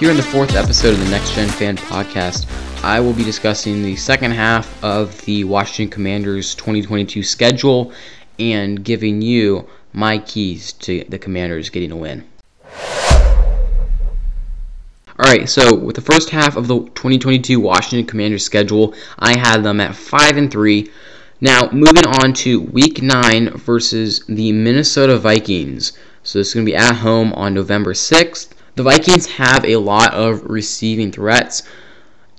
Here in the fourth episode of the Next Gen Fan Podcast, I will be discussing the second half of the Washington Commanders 2022 schedule and giving you my keys to the Commanders getting a win. Alright, so with the first half of the 2022 Washington Commanders schedule, I had them at 5 and 3. Now, moving on to week 9 versus the Minnesota Vikings. So this is going to be at home on November 6th. The Vikings have a lot of receiving threats,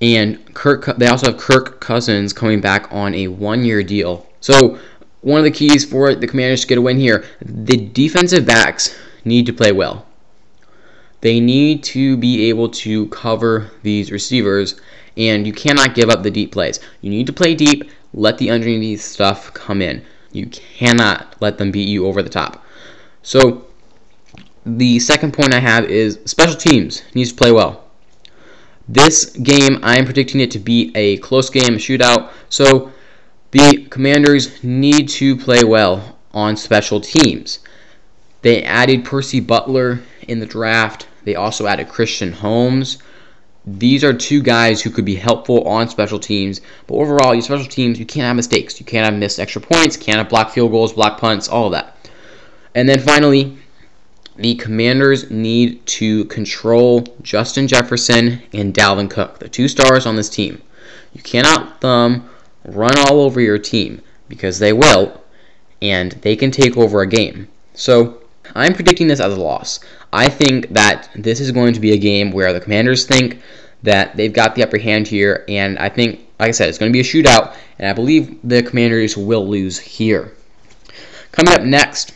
and Kirk. They also have Kirk Cousins coming back on a one-year deal. So one of the keys for the Commanders to get a win here: the defensive backs need to play well. They need to be able to cover these receivers, and you cannot give up the deep plays. You need to play deep. Let the underneath stuff come in. You cannot let them beat you over the top. So the second point I have is special teams needs to play well. This game, I am predicting it to be a close game, a shootout. So the Commanders need to play well on special teams. They added Percy Butler in the draft. They also added Christian Holmes. These are two guys who could be helpful on special teams. But overall, your special teams, you can't have mistakes. You can't have missed extra points, can't have block field goals, block punts, all of that. And then finally, the Commanders need to control Justin Jefferson and Dalvin Cook, the two stars on this team. You cannot them run all over your team because they will, and they can take over a game. So I'm predicting this as a loss. I think that this is going to be a game where the Commanders think that they've got the upper hand here, and I think, like I said, it's going to be a shootout, and I believe the Commanders will lose here. Coming up next,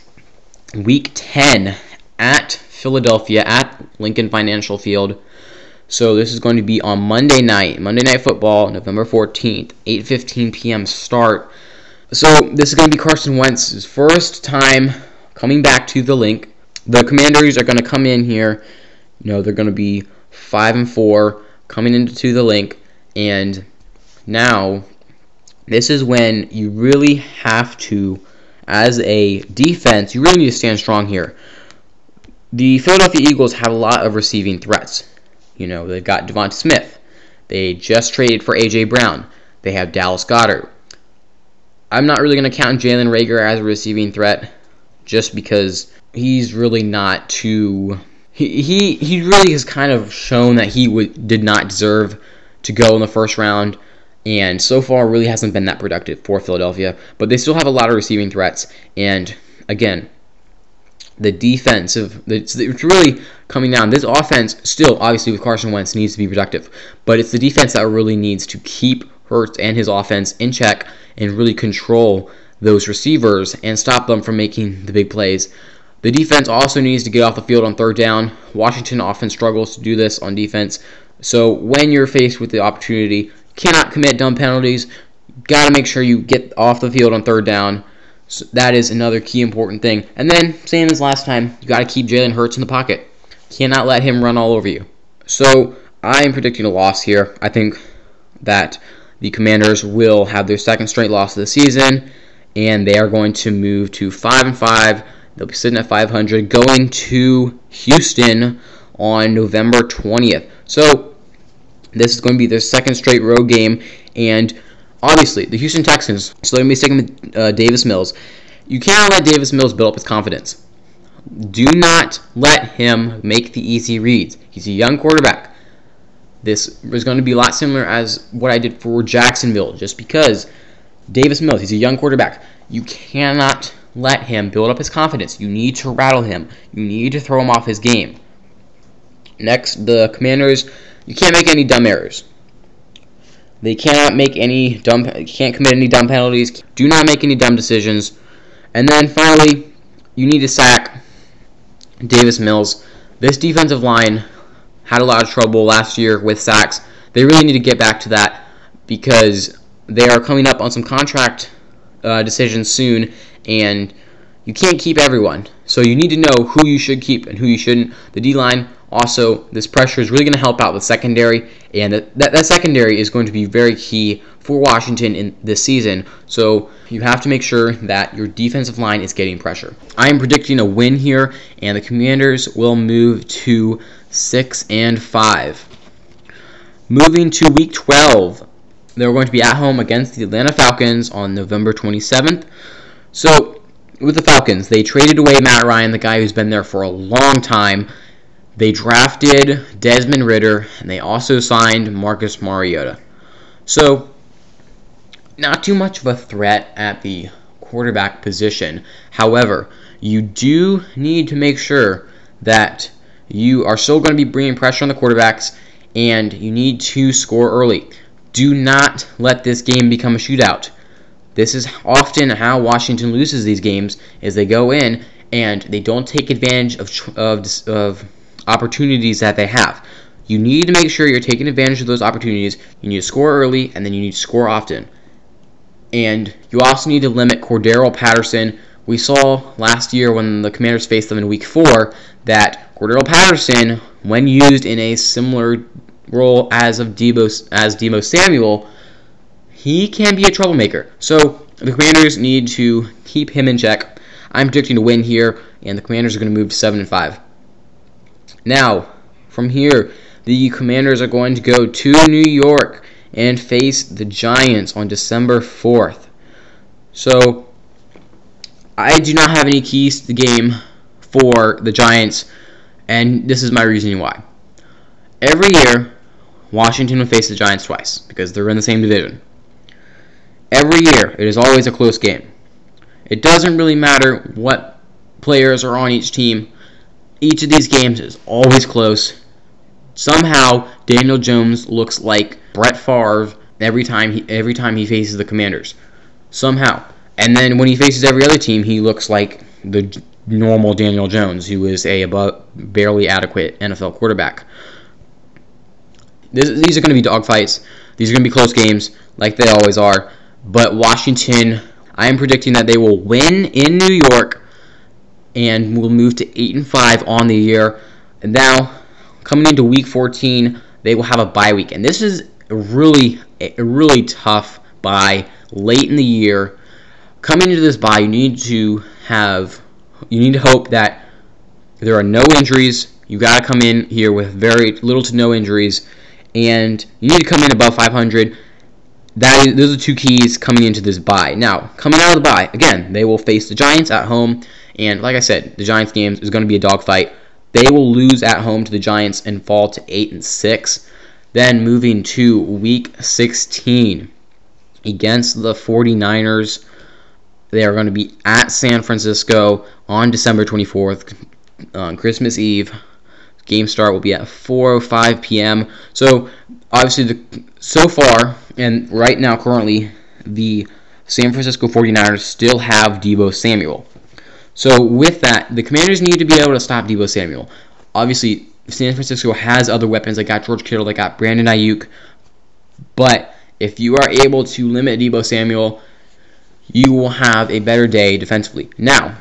Week 10 at Philadelphia at Lincoln Financial Field. So this is going to be on Monday night, Monday Night Football, November 14th, 8:15 p.m. start. So this is going to be Carson Wentz's first time coming back to the Linc. The Commanders are going to come in here. You know they're going to be five and four coming into the Linc and now this is when you really have to, as a defense, you really need to stand strong here the Philadelphia Eagles have a lot of receiving threats. You know, they've got Devonta Smith. They just traded for A.J. Brown. They have Dallas Goedert. I'm not really going to count Jalen Reagor as a receiving threat just because he's really not too. He, he, he really has kind of shown that he would, did not deserve to go in the first round and so far really hasn't been that productive for Philadelphia. But they still have a lot of receiving threats, and again, the defensive, it's, it's really coming down. This offense, still, obviously, with Carson Wentz, needs to be productive. But it's the defense that really needs to keep Hurts and his offense in check and really control those receivers and stop them from making the big plays. The defense also needs to get off the field on third down. Washington often struggles to do this on defense. So when you're faced with the opportunity, cannot commit dumb penalties. Got to make sure you get off the field on third down so that is another key important thing. And then, same as last time, you got to keep Jalen Hurts in the pocket. Cannot let him run all over you. So I am predicting a loss here. I think that the Commanders will have their second straight loss of the season, and they are going to move to five and five. They'll be sitting at 500, going to Houston on November 20th. So this is going to be their second straight road game, and obviously, the Houston Texans, so to be sticking with uh, Davis Mills. You cannot let Davis Mills build up his confidence. Do not let him make the easy reads. He's a young quarterback. This is going to be a lot similar as what I did for Jacksonville, just because Davis Mills, he's a young quarterback. You cannot let him build up his confidence. You need to rattle him. You need to throw him off his game. Next, the Commanders, you can't make any dumb errors. They cannot make any dumb, can't commit any dumb penalties. Do not make any dumb decisions. And then finally, you need to sack Davis Mills. This defensive line had a lot of trouble last year with sacks. They really need to get back to that because they are coming up on some contract uh, decisions soon, and you can't keep everyone. So you need to know who you should keep and who you shouldn't. The D line Also, this pressure is really going to help out the secondary, and that, that, that secondary is going to be very key for Washington in this season. So you have to make sure that your defensive line is getting pressure. I am predicting a win here, and the Commanders will move to six and five. Moving to Week 12, they're going to be at home against the Atlanta Falcons on November 27th. So with the Falcons, they traded away Matt Ryan, the guy who's been there for a long time. They drafted Desmond Ridder and they also signed Marcus Mariota. So not too much of a threat at the quarterback position. However, you do need to make sure that you are still going to be bringing pressure on the quarterbacks and you need to score early. Do not let this game become a shootout. This is often how Washington loses these games is they go in and they don't take advantage of, of, of opportunities that they have. You need to make sure you're taking advantage of those opportunities. You need to score early and then you need to score often. And you also need to limit Cordarrelle Patterson. We saw last year when the Commanders faced them in Week 4 that Cordarrelle Patterson, when used in a similar role as of Deebo, as Deebo Samuel, he can be a troublemaker. So the Commanders need to keep him in check. I'm predicting to win here, and the Commanders are going to move to 7 and 5. Now, from here, the Commanders are going to go to New York and face the Giants on December 4th. So, I do not have any keys to the game for the Giants, and this is my reasoning why. Every year, Washington will face the Giants twice because they're in the same division. Every year, it is always a close game. It doesn't really matter what players are on each team. Each of these games is always close. Somehow, Daniel Jones looks like Brett Favre every time he every time he faces the Commanders. Somehow. And then when he faces every other team, he looks like the normal Daniel Jones, who is a above, barely adequate NFL quarterback. This, these are going to be dogfights. These are going to be close games, like they always are. But Washington, I am predicting that they will win in New York and will move to eight and five on the year. And now, coming into Week 14, they will have a bye week, and this is a really a really tough bye late in the year. Coming into this bye, you need to have you need to hope that there are no injuries. You got to come in here with very little to no injuries, and you need to come in above 500. That is, those are two keys coming into this bye. Now, coming out of the bye, again, they will face the Giants at home, and like I said, the Giants game is going to be a dogfight. They will lose at home to the Giants and fall to eight and six. Then moving to Week 16 against the 49ers. They are going to be at San Francisco on December 24th, on uh, Christmas Eve. Game start will be at 4:05 p.m. So obviously, the, so far and right now, currently, the San Francisco 49ers still have Deebo Samuel. So with that, the Commanders need to be able to stop Deebo Samuel. Obviously, San Francisco has other weapons. They got George Kittle, they got Brandon Aiyuk. But if you are able to limit Deebo Samuel, you will have a better day defensively. Now,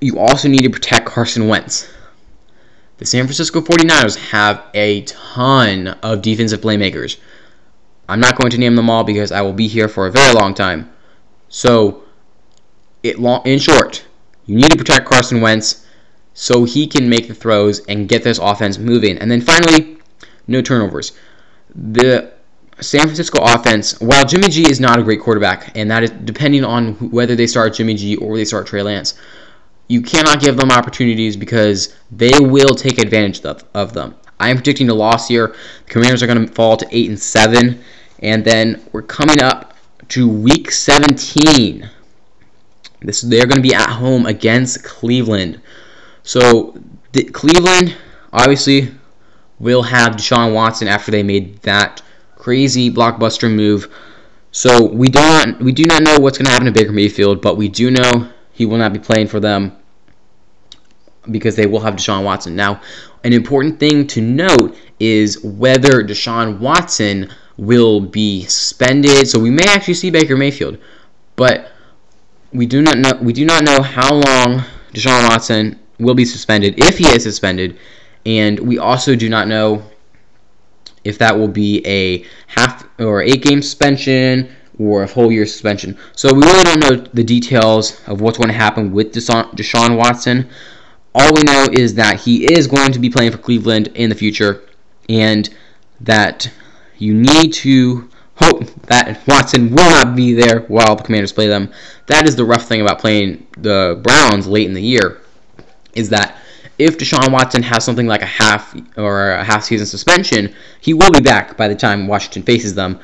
you also need to protect Carson Wentz. The San Francisco 49ers have a ton of defensive playmakers. I'm not going to name them all because I will be here for a very long time. So, it long, in short, you need to protect Carson Wentz so he can make the throws and get this offense moving. And then finally, no turnovers. The San Francisco offense, while Jimmy G is not a great quarterback, and that is depending on whether they start Jimmy G or they start Trey Lance, you cannot give them opportunities because they will take advantage of, of them. I am predicting a loss here. The Commanders are going to fall to eight and seven, and then we're coming up to Week 17. This they're going to be at home against Cleveland. So the, Cleveland obviously will have Deshaun Watson after they made that crazy blockbuster move. So we do not we do not know what's going to happen to Baker Mayfield, but we do know he will not be playing for them because they will have Deshaun Watson. Now, an important thing to note is whether Deshaun Watson will be suspended. So we may actually see Baker Mayfield, but we do not know we do not know how long Deshaun Watson will be suspended if he is suspended, And we also do not know if that will be a half or eight game suspension or a whole year suspension. So we really don't know the details of what's going to happen with Deshaun Watson. All we know is that he is going to be playing for Cleveland in the future and that you need to hope that Watson will not be there while the Commanders play them. That is the rough thing about playing the Browns late in the year is that if Deshaun Watson has something like a half or a half season suspension, he will be back by the time Washington faces them,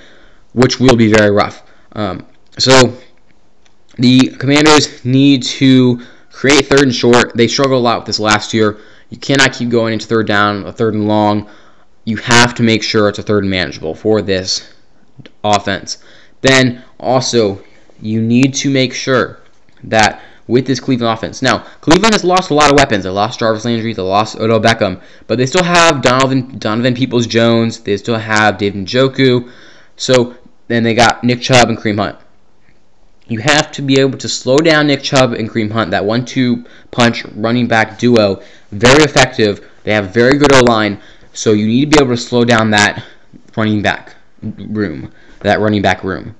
which will be very rough. Um, so the Commanders need to create third and short. They struggled a lot with this last year. You cannot keep going into third down, a third and long. You have to make sure it's a third and manageable for this offense. Then also, you need to make sure that with this Cleveland offense. Now, Cleveland has lost a lot of weapons. They lost Jarvis Landry, they lost Odell Beckham, but they still have Donovan Donovan Peoples Jones. They still have David Njoku. So then they got Nick Chubb and Kareem Hunt. You have to be able to slow down Nick Chubb and Kareem Hunt. That one-two punch running back duo, very effective. They have very good O line, so you need to be able to slow down that running back room, that running back room.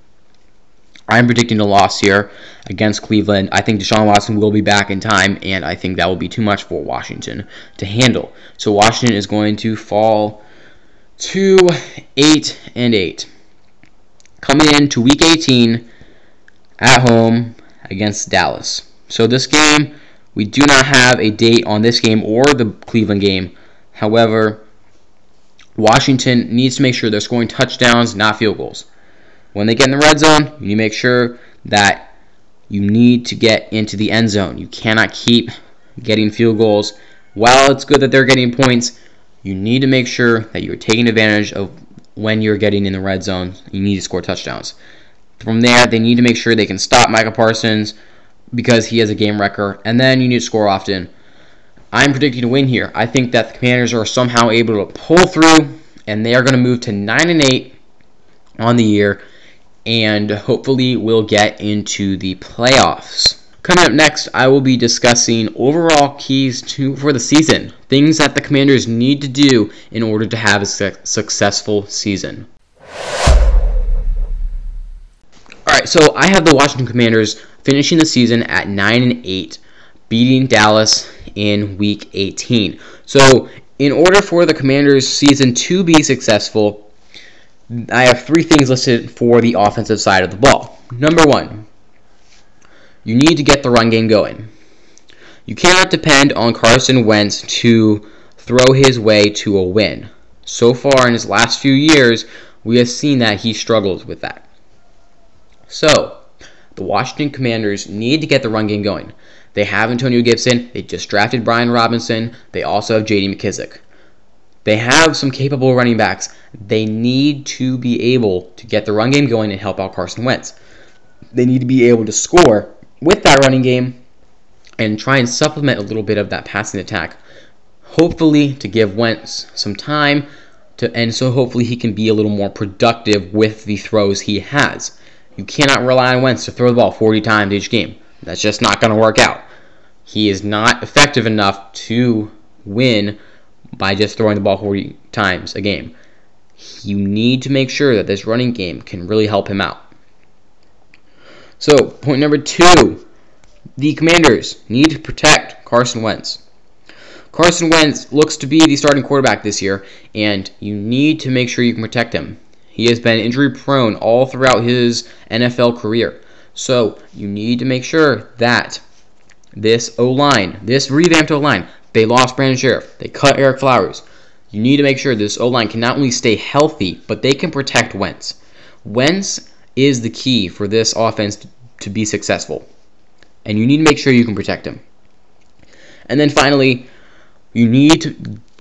I'm predicting a loss here against Cleveland. I think Deshaun Watson will be back in time, and I think that will be too much for Washington to handle. So Washington is going to fall to eight and eight. Coming into Week 18 at home against Dallas. So this game, we do not have a date on this game or the Cleveland game. However, Washington needs to make sure they're scoring touchdowns, not field goals when they get in the red zone, you need to make sure that you need to get into the end zone. You cannot keep getting field goals. While it's good that they're getting points, you need to make sure that you're taking advantage of when you're getting in the red zone. You need to score touchdowns. From there, they need to make sure they can stop Micah Parsons because he has a game wrecker, and then you need to score often. I'm predicting to win here. I think that the Commanders are somehow able to pull through, and they are going to move to nine and eight on the year and hopefully we'll get into the playoffs. Coming up next, I will be discussing overall keys to for the season, things that the Commanders need to do in order to have a su- successful season. All right, so I have the Washington Commanders finishing the season at 9 and 8, beating Dallas in week 18. So, in order for the Commanders season to be successful, I have three things listed for the offensive side of the ball. Number one, you need to get the run game going. You cannot depend on Carson Wentz to throw his way to a win. So far in his last few years, we have seen that he struggles with that. So, the Washington Commanders need to get the run game going. They have Antonio Gibson, they just drafted Brian Robinson, they also have JD McKissic. They have some capable running backs. They need to be able to get the run game going and help out Carson Wentz. They need to be able to score with that running game and try and supplement a little bit of that passing attack. Hopefully, to give Wentz some time to, and so hopefully he can be a little more productive with the throws he has. You cannot rely on Wentz to throw the ball 40 times each game. That's just not going to work out. He is not effective enough to win by just throwing the ball 40 times a game. You need to make sure that this running game can really help him out. So, point number two the Commanders need to protect Carson Wentz. Carson Wentz looks to be the starting quarterback this year, and you need to make sure you can protect him. He has been injury prone all throughout his NFL career. So, you need to make sure that this O line, this revamped O line, they lost Brandon Scherff. They cut Ereck Flowers. You need to make sure this O line can not only stay healthy, but they can protect Wentz. Wentz is the key for this offense to be successful. And you need to make sure you can protect him. And then finally, you need to,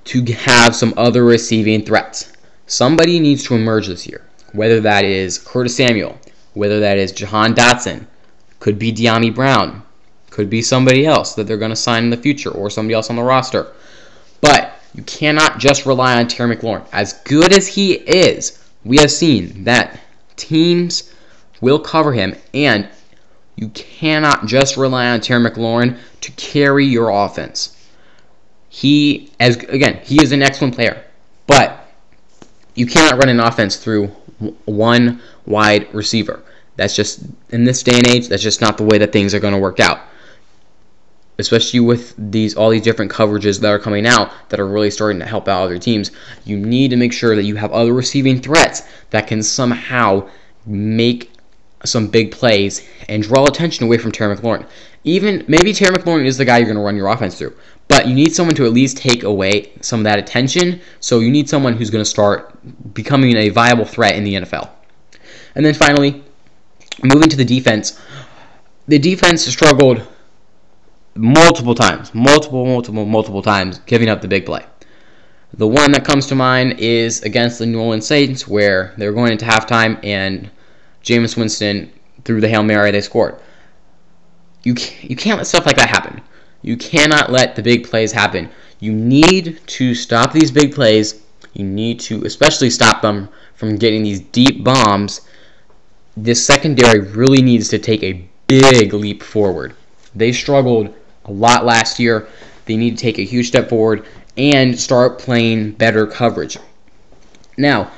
to have some other receiving threats. Somebody needs to emerge this year, whether that is Curtis Samuel, whether that is Jahan Dotson, could be Dyami Brown, could be somebody else that they're going to sign in the future or somebody else on the roster. But you cannot just rely on Terry McLaurin. As good as he is, we have seen that teams will cover him, and you cannot just rely on Terry McLaurin to carry your offense. He as again, he is an excellent player, but you cannot run an offense through one wide receiver. That's just in this day and age, that's just not the way that things are going to work out. Especially with these all these different coverages that are coming out that are really starting to help out other teams. You need to make sure that you have other receiving threats that can somehow make some big plays and draw attention away from Terry McLaurin. Even maybe Terry McLaurin is the guy you're going to run your offense through, but you need someone to at least take away some of that attention. So you need someone who's going to start becoming a viable threat in the NFL. And then finally, moving to the defense, the defense struggled multiple times, multiple, multiple, multiple times, giving up the big play. The one that comes to mind is against the New Orleans Saints, where they were going into halftime and Jameis Winston threw the Hail Mary, they scored. You can't, you can't let stuff like that happen. You cannot let the big plays happen. You need to stop these big plays. You need to especially stop them from getting these deep bombs. This secondary really needs to take a big leap forward. They struggled a lot last year. They need to take a huge step forward and start playing better coverage. Now,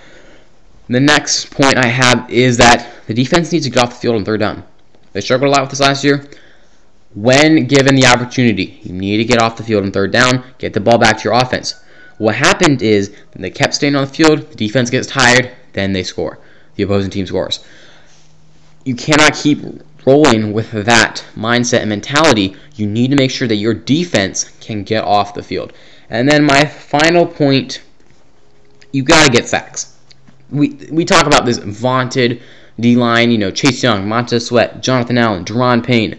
the next point I have is that the defense needs to get off the field on third down. They struggled a lot with this last year. When given the opportunity, you need to get off the field on third down, get the ball back to your offense. What happened is they kept staying on the field, the defense gets tired, then they score. The opposing team scores. You cannot keep rolling with that mindset and mentality. You need to make sure that your defense can get off the field. And then my final point, you got to get sacks we we talk about this vaunted D line, you know, Chase Young, Montez Sweat, Jonathan Allen, Daron Payne,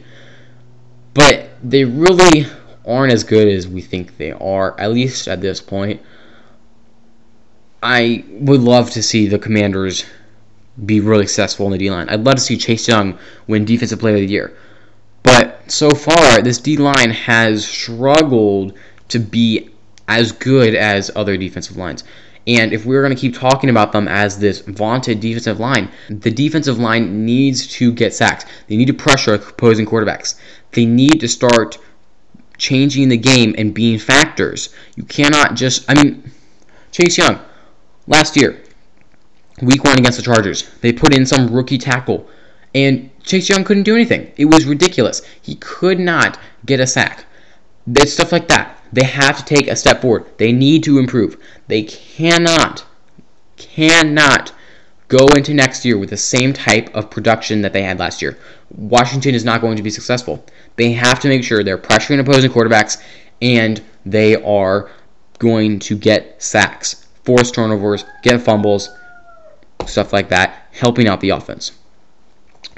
but they really aren't as good as we think they are, at least at this point. I would love to see the Commanders be really successful in the D line. I'd love to see Chase Young win Defensive Player of the Year. But so far, this D line has struggled to be as good as other defensive lines. And if we're going to keep talking about them as this vaunted defensive line, the defensive line needs to get sacks. They need to pressure opposing quarterbacks. They need to start changing the game and being factors. You cannot just, I mean, Chase Young, last year, week one against the Chargers, they put in some rookie tackle, and Chase Young couldn't do anything. It was ridiculous. He could not get a sack. There's stuff like that. They have to take a step forward. They need to improve. They cannot, cannot go into next year with the same type of production that they had last year. Washington is not going to be successful. They have to make sure they're pressuring opposing quarterbacks and they are going to get sacks, force turnovers, get fumbles, stuff like that, helping out the offense.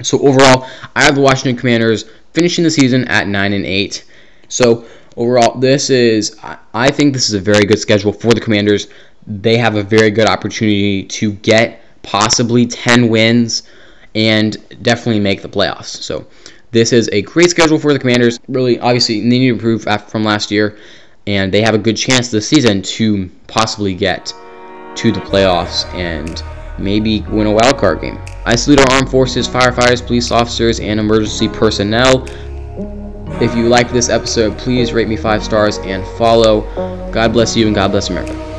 So overall, I have the Washington Commanders finishing the season at 9 and 8. So overall, this is I think this is a very good schedule for the Commanders. They have a very good opportunity to get possibly 10 wins and definitely make the playoffs. So this is a great schedule for the Commanders. Really, obviously, they need to improve from last year, and they have a good chance this season to possibly get to the playoffs and maybe win a wild card game. I salute our armed forces, firefighters, police officers, and emergency personnel. If you liked this episode, please rate me five stars and follow. God bless you and God bless America.